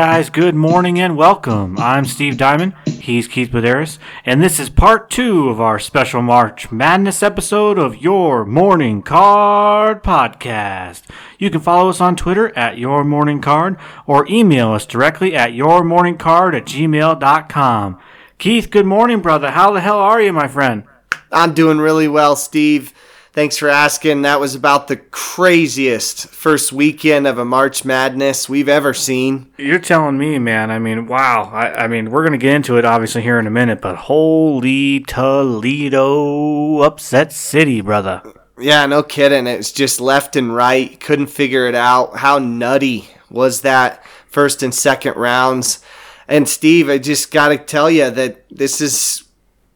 guys, good morning and welcome. I'm Steve Diamond. He's Keith Baderis, and this is part two of our special March Madness episode of Your Morning Card podcast. You can follow us on Twitter at Your Morning Card or email us directly at yourmorningcard at gmail.com. Keith, good morning, brother. How the hell are you, my friend? I'm doing really well, Steve. Thanks for asking. That was about the craziest first weekend of a March Madness we've ever seen. You're telling me, man. I mean, wow. I, I mean, we're going to get into it obviously here in a minute, but holy Toledo upset city, brother. Yeah, no kidding. It was just left and right. Couldn't figure it out. How nutty was that first and second rounds? And Steve, I just got to tell you that this is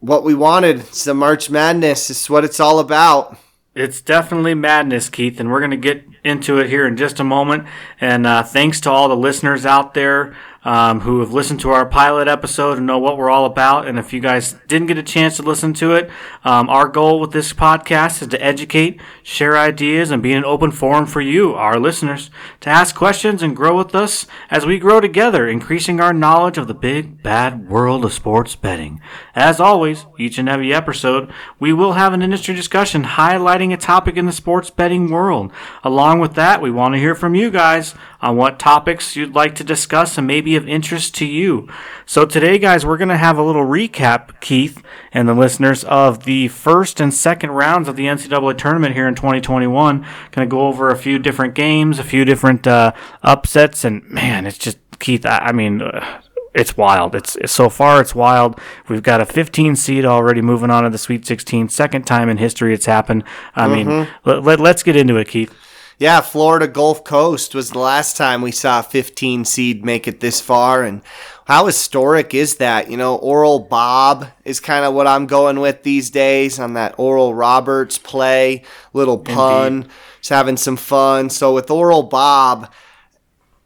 what we wanted. It's the March Madness. It's what it's all about. It's definitely madness, Keith, and we're going to get into it here in just a moment. And uh, thanks to all the listeners out there um, who have listened to our pilot episode and know what we're all about. And if you guys didn't get a chance to listen to it, um, our goal with this podcast is to educate, share ideas, and be an open forum for you, our listeners, to ask questions and grow with us as we grow together, increasing our knowledge of the big, bad world of sports betting. As always, each and every episode, we will have an industry discussion highlighting a topic in the sports betting world. Along with that, we want to hear from you guys on what topics you'd like to discuss and maybe of interest to you. So today, guys, we're going to have a little recap, Keith and the listeners, of the first and second rounds of the NCAA tournament here in 2021. Going to go over a few different games, a few different uh, upsets, and man, it's just Keith. I, I mean. Uh, it's wild. It's, it's so far it's wild. We've got a 15 seed already moving on to the Sweet 16. Second time in history it's happened. I mm-hmm. mean, let, let, let's get into it, Keith. Yeah, Florida Gulf Coast was the last time we saw a 15 seed make it this far. And how historic is that? You know, Oral Bob is kind of what I'm going with these days on that Oral Roberts play. Little pun. Indeed. Just having some fun. So with Oral Bob,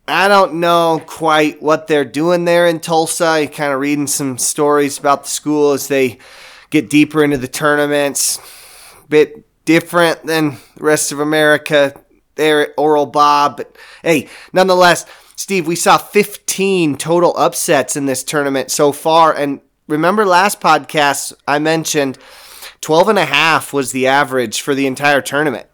I don't know quite what they're doing there in Tulsa. You're kind of reading some stories about the school as they get deeper into the tournaments. Bit different than the rest of America there at Oral Bob. But hey, nonetheless, Steve, we saw 15 total upsets in this tournament so far. And remember last podcast, I mentioned 12 and a half was the average for the entire tournament.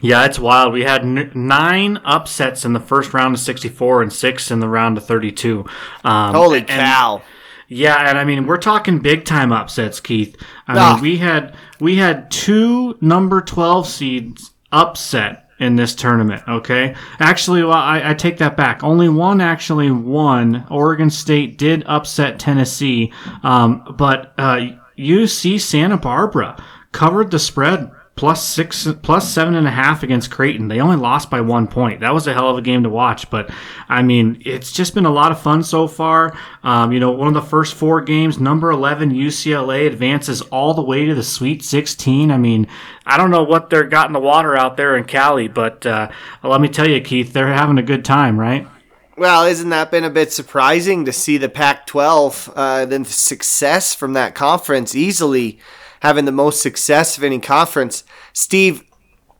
Yeah, it's wild. We had n- nine upsets in the first round of 64 and six in the round of 32. Um, Holy cow. Yeah, and I mean we're talking big time upsets, Keith. I ah. mean we had we had two number twelve seeds upset in this tournament. Okay, actually, well, I, I, take that back. Only one actually won. Oregon State did upset Tennessee, um, but uh, UC Santa Barbara covered the spread plus six, plus seven and a half against Creighton. They only lost by one point. That was a hell of a game to watch. But I mean, it's just been a lot of fun so far. Um, you know, one of the first four games, number 11 UCLA advances all the way to the Sweet 16. I mean, I don't know what they're got in the water out there in Cali, but uh, let me tell you, Keith, they're having a good time, right? Well, isn't that been a bit surprising to see the Pac 12, uh, the success from that conference easily? Having the most success of any conference. Steve,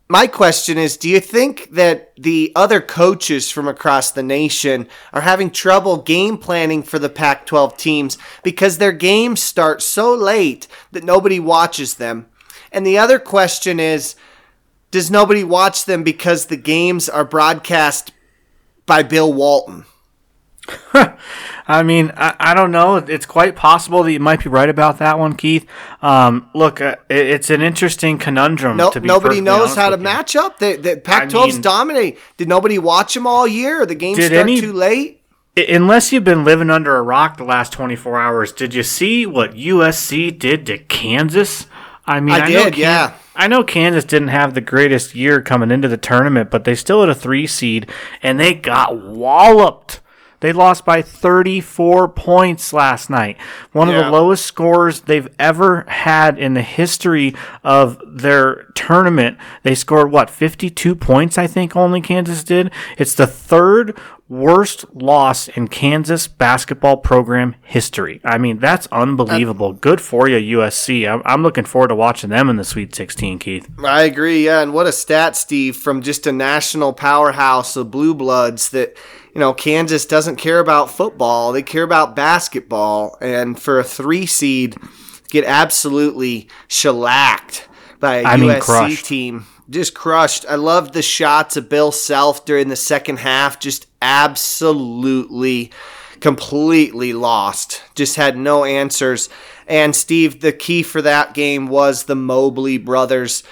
my question is do you think that the other coaches from across the nation are having trouble game planning for the Pac 12 teams because their games start so late that nobody watches them? And the other question is does nobody watch them because the games are broadcast by Bill Walton? I mean, I, I, don't know. It's quite possible that you might be right about that one, Keith. Um, look, uh, it, it's an interesting conundrum. No, nobody knows how to match up. The, the Pac-12's I mean, dominate. Did nobody watch them all year? The games start any, too late. Unless you've been living under a rock the last 24 hours, did you see what USC did to Kansas? I mean, I, I did, yeah. I know Kansas didn't have the greatest year coming into the tournament, but they still had a three seed and they got walloped they lost by 34 points last night. One yeah. of the lowest scores they've ever had in the history of their tournament. They scored, what, 52 points, I think only Kansas did? It's the third worst loss in Kansas basketball program history. I mean, that's unbelievable. Good for you, USC. I'm, I'm looking forward to watching them in the Sweet 16, Keith. I agree. Yeah, and what a stat, Steve, from just a national powerhouse of blue bloods that you know Kansas doesn't care about football; they care about basketball. And for a three seed, get absolutely shellacked by a I mean, USC crushed. team. Just crushed. I loved the shots of Bill Self during the second half. Just absolutely, completely lost. Just had no answers. And Steve, the key for that game was the Mobley brothers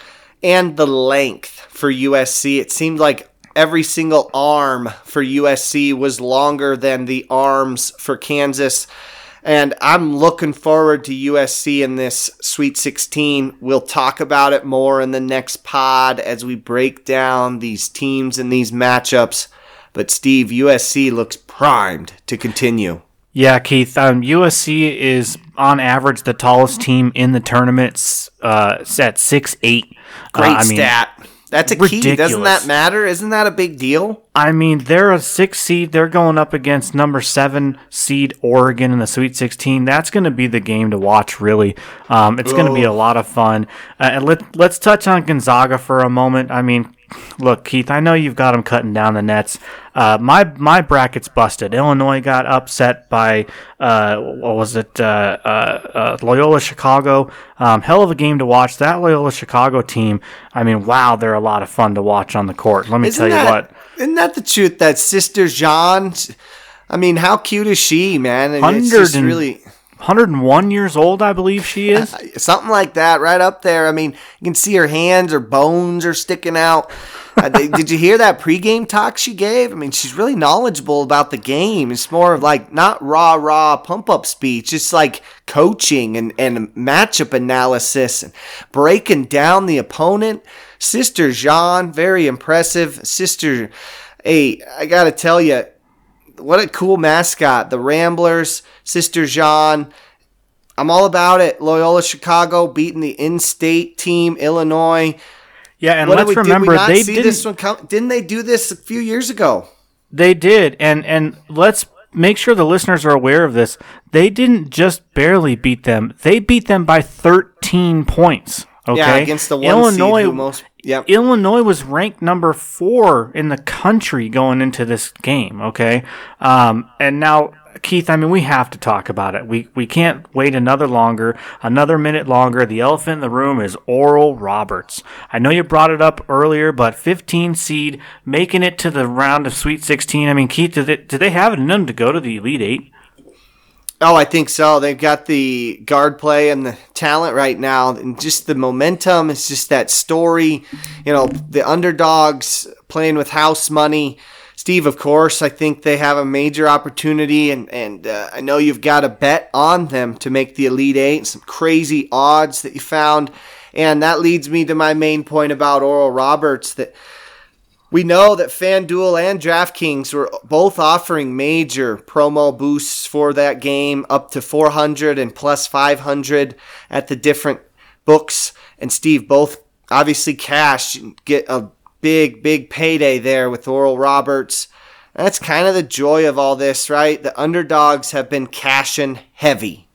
and the length for USC. It seemed like every single arm for USC was longer than the arms for Kansas. And I'm looking forward to USC in this Sweet 16. We'll talk about it more in the next pod as we break down these teams and these matchups. But Steve, USC looks primed to continue. Yeah, Keith. Um, USC is on average the tallest team in the tournament. Uh, at six eight. Great uh, I mean, stat. That's a key. Doesn't that matter? Isn't that a big deal? I mean, they're a six seed. They're going up against number seven seed Oregon in the Sweet 16. That's going to be the game to watch, really. Um, it's going to be a lot of fun. Uh, and let, let's touch on Gonzaga for a moment. I mean, look, Keith, I know you've got them cutting down the nets. Uh, my my bracket's busted. Illinois got upset by uh, what was it? Uh, uh, uh, Loyola Chicago. Um, hell of a game to watch. That Loyola Chicago team. I mean, wow, they're a lot of fun to watch on the court. Let me Isn't tell you that, what. Isn't that the truth? That sister Jean. I mean, how cute is she, man? And it's just really 101 years old, I believe she is. something like that, right up there. I mean, you can see her hands, her bones are sticking out. Uh, did you hear that pregame talk she gave? I mean, she's really knowledgeable about the game. It's more of like not raw, raw pump up speech. It's like coaching and, and matchup analysis and breaking down the opponent. Sister Jean, very impressive. Sister, hey, I got to tell you, what a cool mascot. The Ramblers, Sister Jean. I'm all about it. Loyola Chicago beating the in-state team, Illinois. Yeah, and What let's we, did remember not they didn't. this one come? Didn't they do this a few years ago? They did, and and let's make sure the listeners are aware of this. They didn't just barely beat them; they beat them by 13 points. Okay, Yeah, against the one Illinois. seed most. Yep. Illinois was ranked number four in the country going into this game. Okay, um, and now Keith, I mean, we have to talk about it. We we can't wait another longer, another minute longer. The elephant in the room is Oral Roberts. I know you brought it up earlier, but 15 seed making it to the round of Sweet 16. I mean, Keith, do they, do they have it in them to go to the Elite Eight? Oh, I think so. They've got the guard play and the talent right now, and just the momentum. It's just that story. You know, the underdogs playing with house money. Steve, of course, I think they have a major opportunity, and and uh, I know you've got a bet on them to make the Elite Eight. Some crazy odds that you found, and that leads me to my main point about Oral Roberts that. We know that FanDuel and DraftKings were both offering major promo boosts for that game, up to 400 and plus 500 at the different books. And Steve, both obviously cash, get a big, big payday there with Oral Roberts. That's kind of the joy of all this, right? The underdogs have been cashing heavy.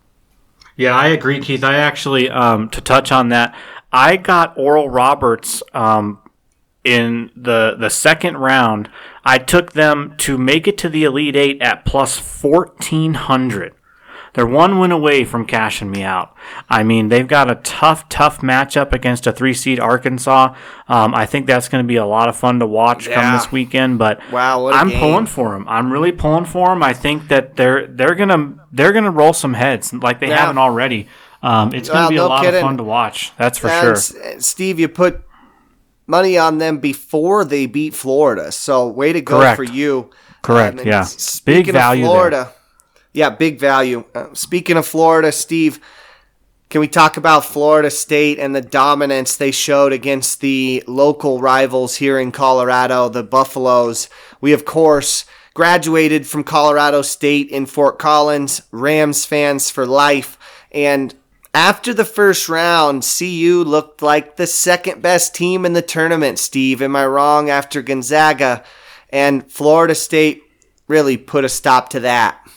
Yeah, I agree, Keith. I actually, um, to touch on that, I got Oral Roberts um, in the the second round. I took them to make it to the Elite Eight at plus fourteen hundred. They're one win away from cashing me out. I mean, they've got a tough, tough matchup against a three seed Arkansas. Um, I think that's going to be a lot of fun to watch come this weekend. But Wow, a I'm game. pulling for them. I'm really pulling for them. I think that they're they're gonna they're gonna roll some heads like they Yeah. haven't already. Um, it's going to Well, be a no lot kidding. of fun to watch. That's for and sure. Steve, you put money on them before they beat Florida. So way to go Correct. for you. Correct, and yeah. Big Speaking value of there. Florida, yeah, big value. Uh, speaking of Florida, Steve, can we talk about Florida State and the dominance they showed against the local rivals here in Colorado, the Buffaloes? We, of course, graduated from Colorado State in Fort Collins, Rams fans for life. And after the first round, CU looked like the second best team in the tournament, Steve. Am I wrong? After Gonzaga and Florida State really put a stop to that.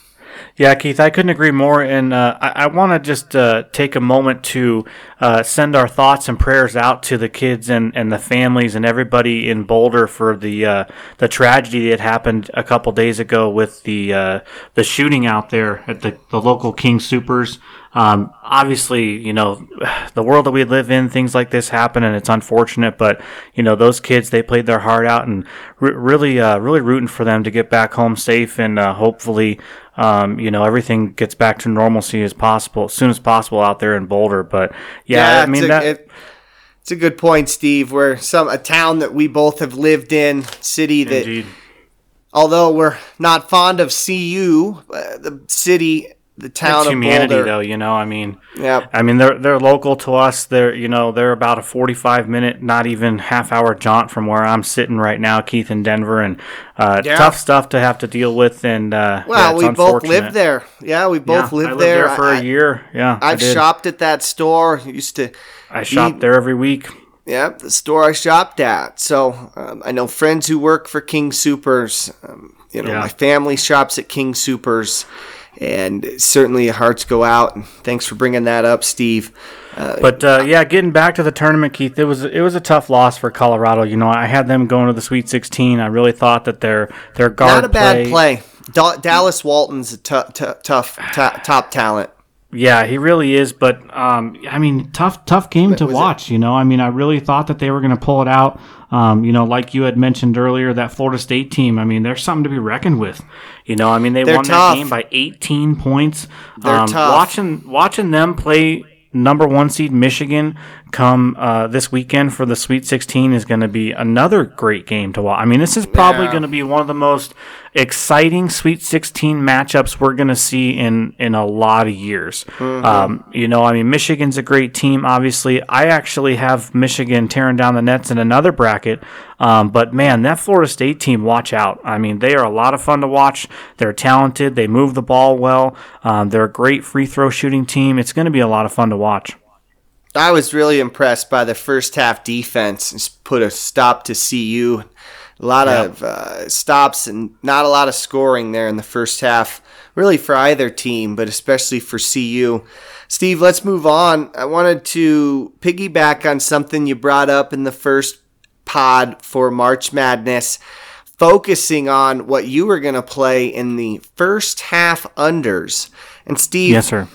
Yeah, Keith, I couldn't agree more. And uh, I, I want to just uh, take a moment to uh, send our thoughts and prayers out to the kids and, and the families and everybody in Boulder for the uh, the tragedy that happened a couple days ago with the uh, the shooting out there at the, the local King Supers. Um, obviously, you know, the world that we live in, things like this happen, and it's unfortunate. But you know, those kids they played their heart out, and re- really, uh, really rooting for them to get back home safe, and uh, hopefully, um, you know, everything gets back to normalcy as possible, as soon as possible out there in Boulder. But yeah, yeah I mean a, that. It, it's a good point, Steve. We're some a town that we both have lived in, city that, Indeed. although we're not fond of CU, uh, the city the town it's of humanity Boulder. though you know i mean yeah i mean they're they're local to us they're you know they're about a 45 minute not even half hour jaunt from where i'm sitting right now keith in denver and uh, yeah. tough stuff to have to deal with and uh, well yeah, we both lived there yeah we both yeah, lived, lived there. there, for I, a year yeah i've shopped at that store used to i shopped there every week yeah, the store I shopped at. So um, I know friends who work for King Supers. Um, you know, my family shops at King Supers and certainly hearts go out. And thanks for bringing that up, Steve. Uh, but uh, yeah, getting back to the tournament, Keith, it was it was a tough loss for Colorado. You know, I had them going to the Sweet 16. I really thought that their their guard not a bad play. Da- Dallas Walton's a t- t- tough t- top talent. Yeah, he really is. But um, I mean, tough, tough game to watch. It? You know, I mean, I really thought that they were going to pull it out. Um, you know, like you had mentioned earlier, that Florida State team. I mean, there's something to be reckoned with. You know, I mean, they They're won tough. that game by 18 points. They're um, tough. Watching watching them play number one seed Michigan come uh, this weekend for the Sweet 16 is going to be another great game to watch. I mean, this is probably yeah. going to be one of the most exciting Sweet 16 matchups we're going to see in in a lot of years. Mm-hmm. Um, you know, I mean, Michigan's a great team. Obviously, I actually have Michigan tearing down the nets in another bracket. Um, but man, that Florida State team, watch out. I mean, they are a lot of fun to watch. They're talented. They move the ball well. Um, they're a great free throw shooting team. It's going to be a lot of fun to watch. I was really impressed by the first half defense. Put a stop to CU. A lot yep. of uh, stops and not a lot of scoring there in the first half, really for either team, but especially for CU. Steve, let's move on. I wanted to piggyback on something you brought up in the first pod for March Madness, focusing on what you were going to play in the first half unders. And Steve, yes, sir.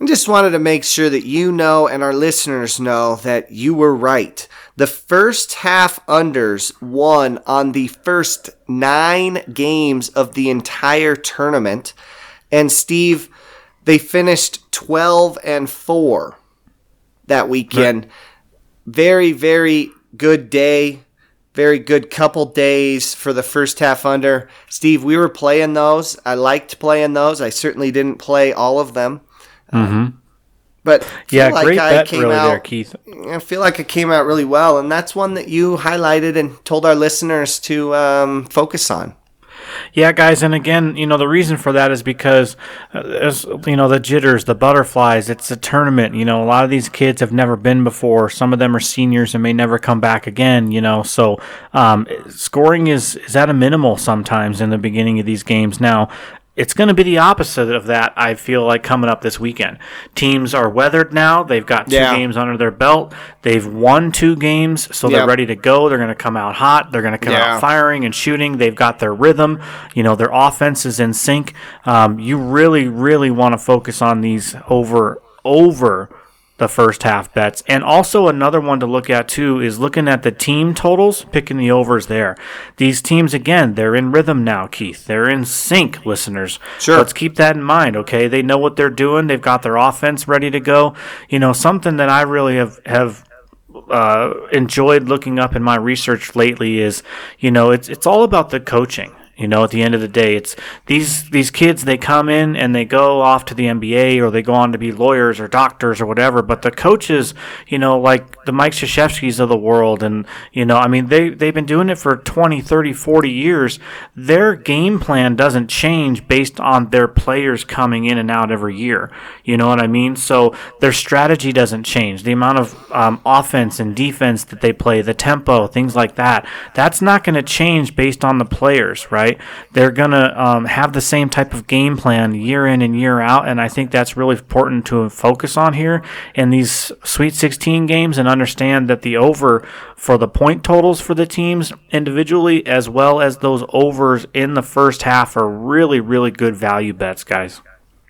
I just wanted to make sure that you know and our listeners know that you were right. The first half unders won on the first nine games of the entire tournament. And Steve, they finished 12 and 4 that weekend. Right. Very, very good day. Very good couple days for the first half under. Steve, we were playing those. I liked playing those. I certainly didn't play all of them. Mm-hmm. But yeah, like great I bet came really out, there, Keith. I feel like it came out really well, and that's one that you highlighted and told our listeners to um, focus on. Yeah, guys, and again, you know, the reason for that is because, uh, as, you know, the jitters, the butterflies, it's a tournament. You know, a lot of these kids have never been before. Some of them are seniors and may never come back again, you know, so um, scoring is, is at a minimal sometimes in the beginning of these games. Now, it's going to be the opposite of that. I feel like coming up this weekend. Teams are weathered now. They've got two yeah. games under their belt. They've won two games, so they're ready to go. They're going to come out hot. They're going to come yeah. out firing and shooting. They've got their rhythm. You know, their offense is in sync. Um, you really, really want to focus on these over over the first half bets. And also another one to look at too is looking at the team totals, picking the overs there. These teams again, they're in rhythm now, Keith. They're in sync, listeners. Sure. Let's keep that in mind, okay? They know what they're doing. They've got their offense ready to go. You know, something that I really have have uh, enjoyed looking up in my research lately is, you know, it's it's all about the coaching. You know, at the end of the day, it's these these kids. They come in and they go off to the NBA or they go on to be lawyers or doctors or whatever. But the coaches, you know, like the Mike Krzyzewskis of the world, and you know, I mean, they they've been doing it for 20, 30, 40 years. Their game plan doesn't change based on their players coming in and out every year. You know what I mean? So their strategy doesn't change. The amount of um, offense and defense that they play, the tempo, things like that. That's not going to change based on the players, right? Right? They're going to um, have the same type of game plan year in and year out. And I think that's really important to focus on here in these Sweet 16 games and understand that the over for the point totals for the teams individually, as well as those overs in the first half, are really, really good value bets, guys.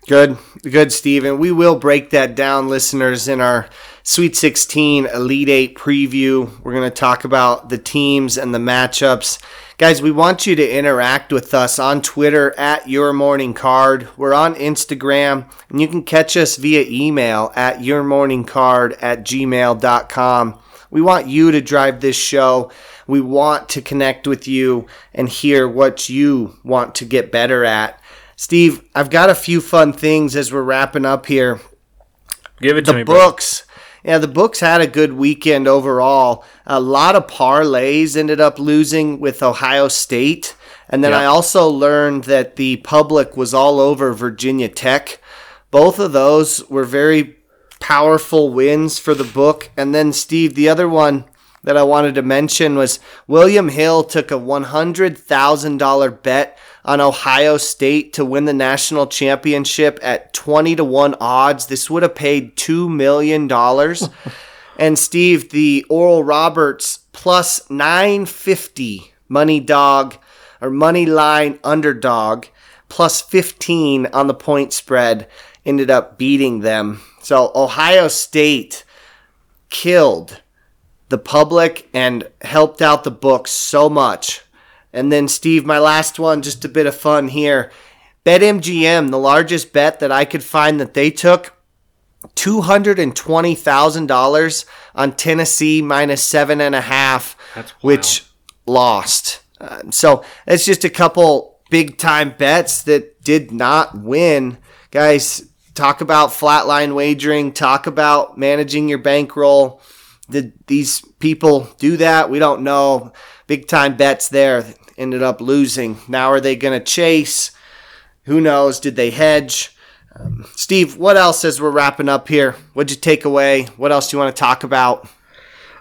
Good, good, Steven. We will break that down, listeners, in our Sweet 16 Elite 8 preview. We're going to talk about the teams and the matchups. Guys, we want you to interact with us on Twitter at Your Morning Card. We're on Instagram, and you can catch us via email at yourmorningcard at gmail.com. We want you to drive this show. We want to connect with you and hear what you want to get better at. Steve, I've got a few fun things as we're wrapping up here. Give it to the me, books. Yeah, the books had a good weekend overall. A lot of parlays ended up losing with Ohio State. And then Yeah. I also learned that the public was all over Virginia Tech. Both of those were very powerful wins for the book. And then, Steve, the other one that I wanted to mention was William Hill took a $100,000 bet on Ohio State to win the national championship at 20 to 1 odds. This would have paid $2 million. and Steve, the Oral Roberts plus 950 money dog or money line underdog plus 15 on the point spread ended up beating them. So Ohio State killed the public and helped out the books so much. And then, Steve, my last one, just a bit of fun here. BetMGM, the largest bet that I could find that they took, $220,000 on Tennessee minus seven and a half, That's which lost. Uh, so it's just a couple big time bets that did not win. Guys, talk about flatline wagering, talk about managing your bankroll. Did these people do that? We don't know. Big time bets there ended up losing. Now are they going to chase? Who knows? Did they hedge? Um, Steve, what else as we're wrapping up here? What'd you take away? What else do you want to talk about?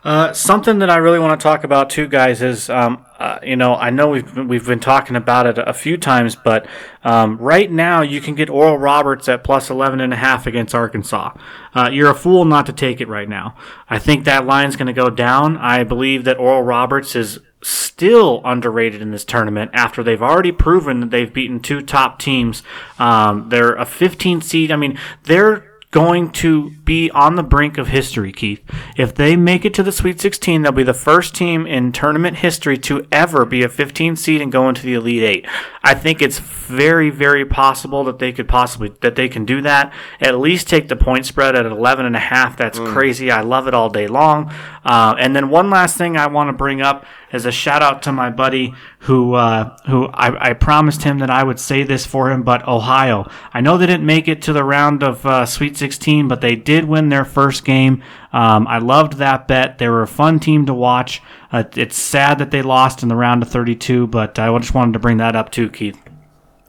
Uh, something that I really want to talk about too, guys, is um, uh, you know I know we've been, we've been talking about it a few times, but um, right now you can get Oral Roberts at plus eleven and a half against Arkansas. Uh, you're a fool not to take it right now. I think that line's going to go down. I believe that Oral Roberts is still underrated in this tournament after they've already proven that they've beaten two top teams. Um, they're a 15 seed. I mean, they're going to be on the brink of history, Keith. If they make it to the Sweet 16, they'll be the first team in tournament history to ever be a 15 seed and go into the Elite 8. I think it's very, very possible that they could possibly that they can do that. At least take the point spread at 11 and a half. That's crazy. I love it all day long. Uh, and then one last thing I want to bring up is a shout out to my buddy who uh, who I, I promised him that I would say this for him, but Ohio. I know they didn't make it to the round of uh, Sweet 16, but they did win their first game. Um, I loved that bet. They were a fun team to watch. Uh, it's sad that they lost in the round of 32, but I just wanted to bring that up too, Keith.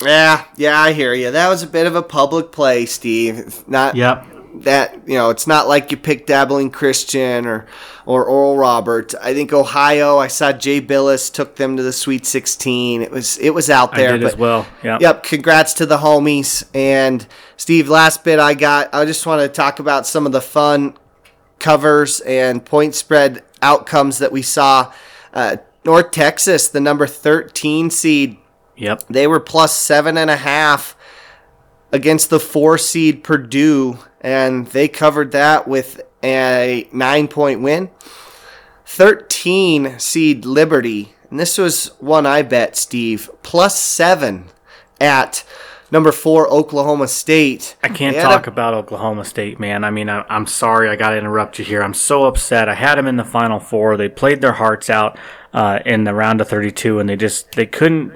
Yeah, yeah, I hear you. That was a bit of a public play, Steve. Not Yep. That you know, it's not like you picked Abilene Christian or or Oral Roberts. I think Ohio. I saw Jay Bilas took them to the Sweet 16. It was it was out there. I did as well. Yep. Yep. Congrats to the homies. And Steve, last bit I got. I just want to talk about some of the fun covers and point spread outcomes that we saw. Uh, North Texas, the number 13 seed, Yep. they were plus seven and a half against the four seed Purdue, and they covered that with a nine point win. 13 seed Liberty, and this was one I bet, Steve, plus seven at number four Oklahoma State. I can't talk a- about Oklahoma State, man. I mean, I, I'm sorry, I got to interrupt you here. I'm so upset. I had them in the Final Four. They played their hearts out uh, in the round of 32, and they just they couldn't.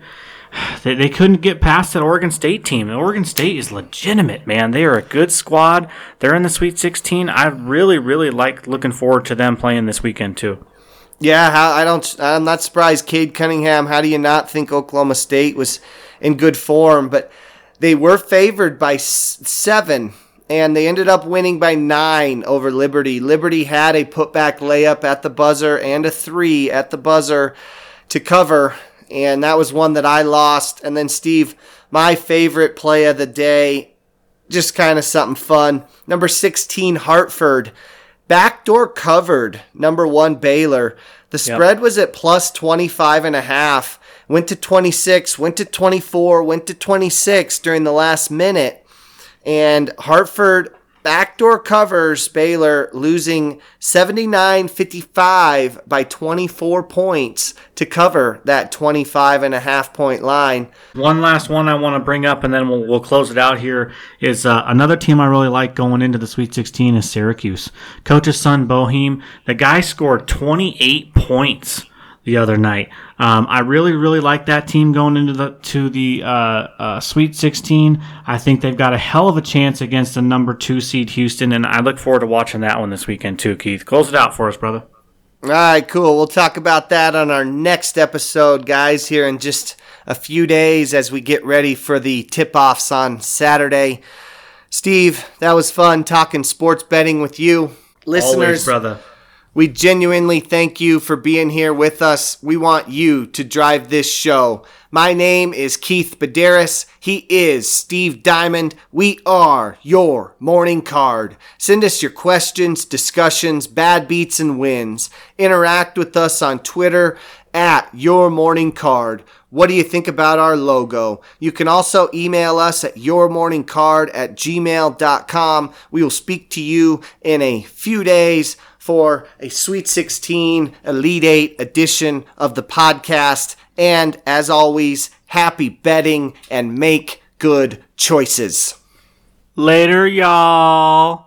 They, they couldn't get past that Oregon State team. Oregon State is legitimate, man. They are a good squad. They're in the Sweet 16. I really, really like looking forward to them playing this weekend too. Yeah, I don't. I'm not surprised. Cade Cunningham. How do you not think Oklahoma State was in good form? But they were favored by seven, and they ended up winning by nine over Liberty. Liberty had a putback layup at the buzzer and a three at the buzzer to cover, and that was one that I lost. And then, Steve, my favorite play of the day, just kind of something fun. Number 16, Hartford. Backdoor covered, number one, Baylor. The spread yep. was at plus 25 and a half. Went to 26, went to 24, went to 26 during the last minute. And Hartford backdoor covers Baylor losing 79-55 by 24 points to cover that 25 and a half point line. One last one I want to bring up and then we'll, we'll close it out here is uh, another team I really like going into the Sweet 16 is Syracuse. Coach's son Boeheim, the guy scored 28 points the other night. Um, I really, really like that team going into the to the uh, uh, Sweet 16. I think they've got a hell of a chance against the number two seed Houston, and I look forward to watching that one this weekend too. Keith, close it out for us, brother. All right, cool. We'll talk about that on our next episode, guys. Here in just a few days as we get ready for the tip-offs on Saturday. Steve, that was fun talking sports betting with you, listeners. Always, brother we genuinely thank you for being here with us. We want you to drive this show. My name is Keith Badaris. He is Steve Diamond. We are your morning card. Send us your questions, discussions, bad beats, and wins. Interact with us on Twitter at your morning card. What do you think about our logo? You can also email us at yourmorningcard at gmail.com. We will speak to you in a few days for a Sweet 16 Elite 8 edition of the podcast. And as always, happy betting and make good choices. Later, y'all.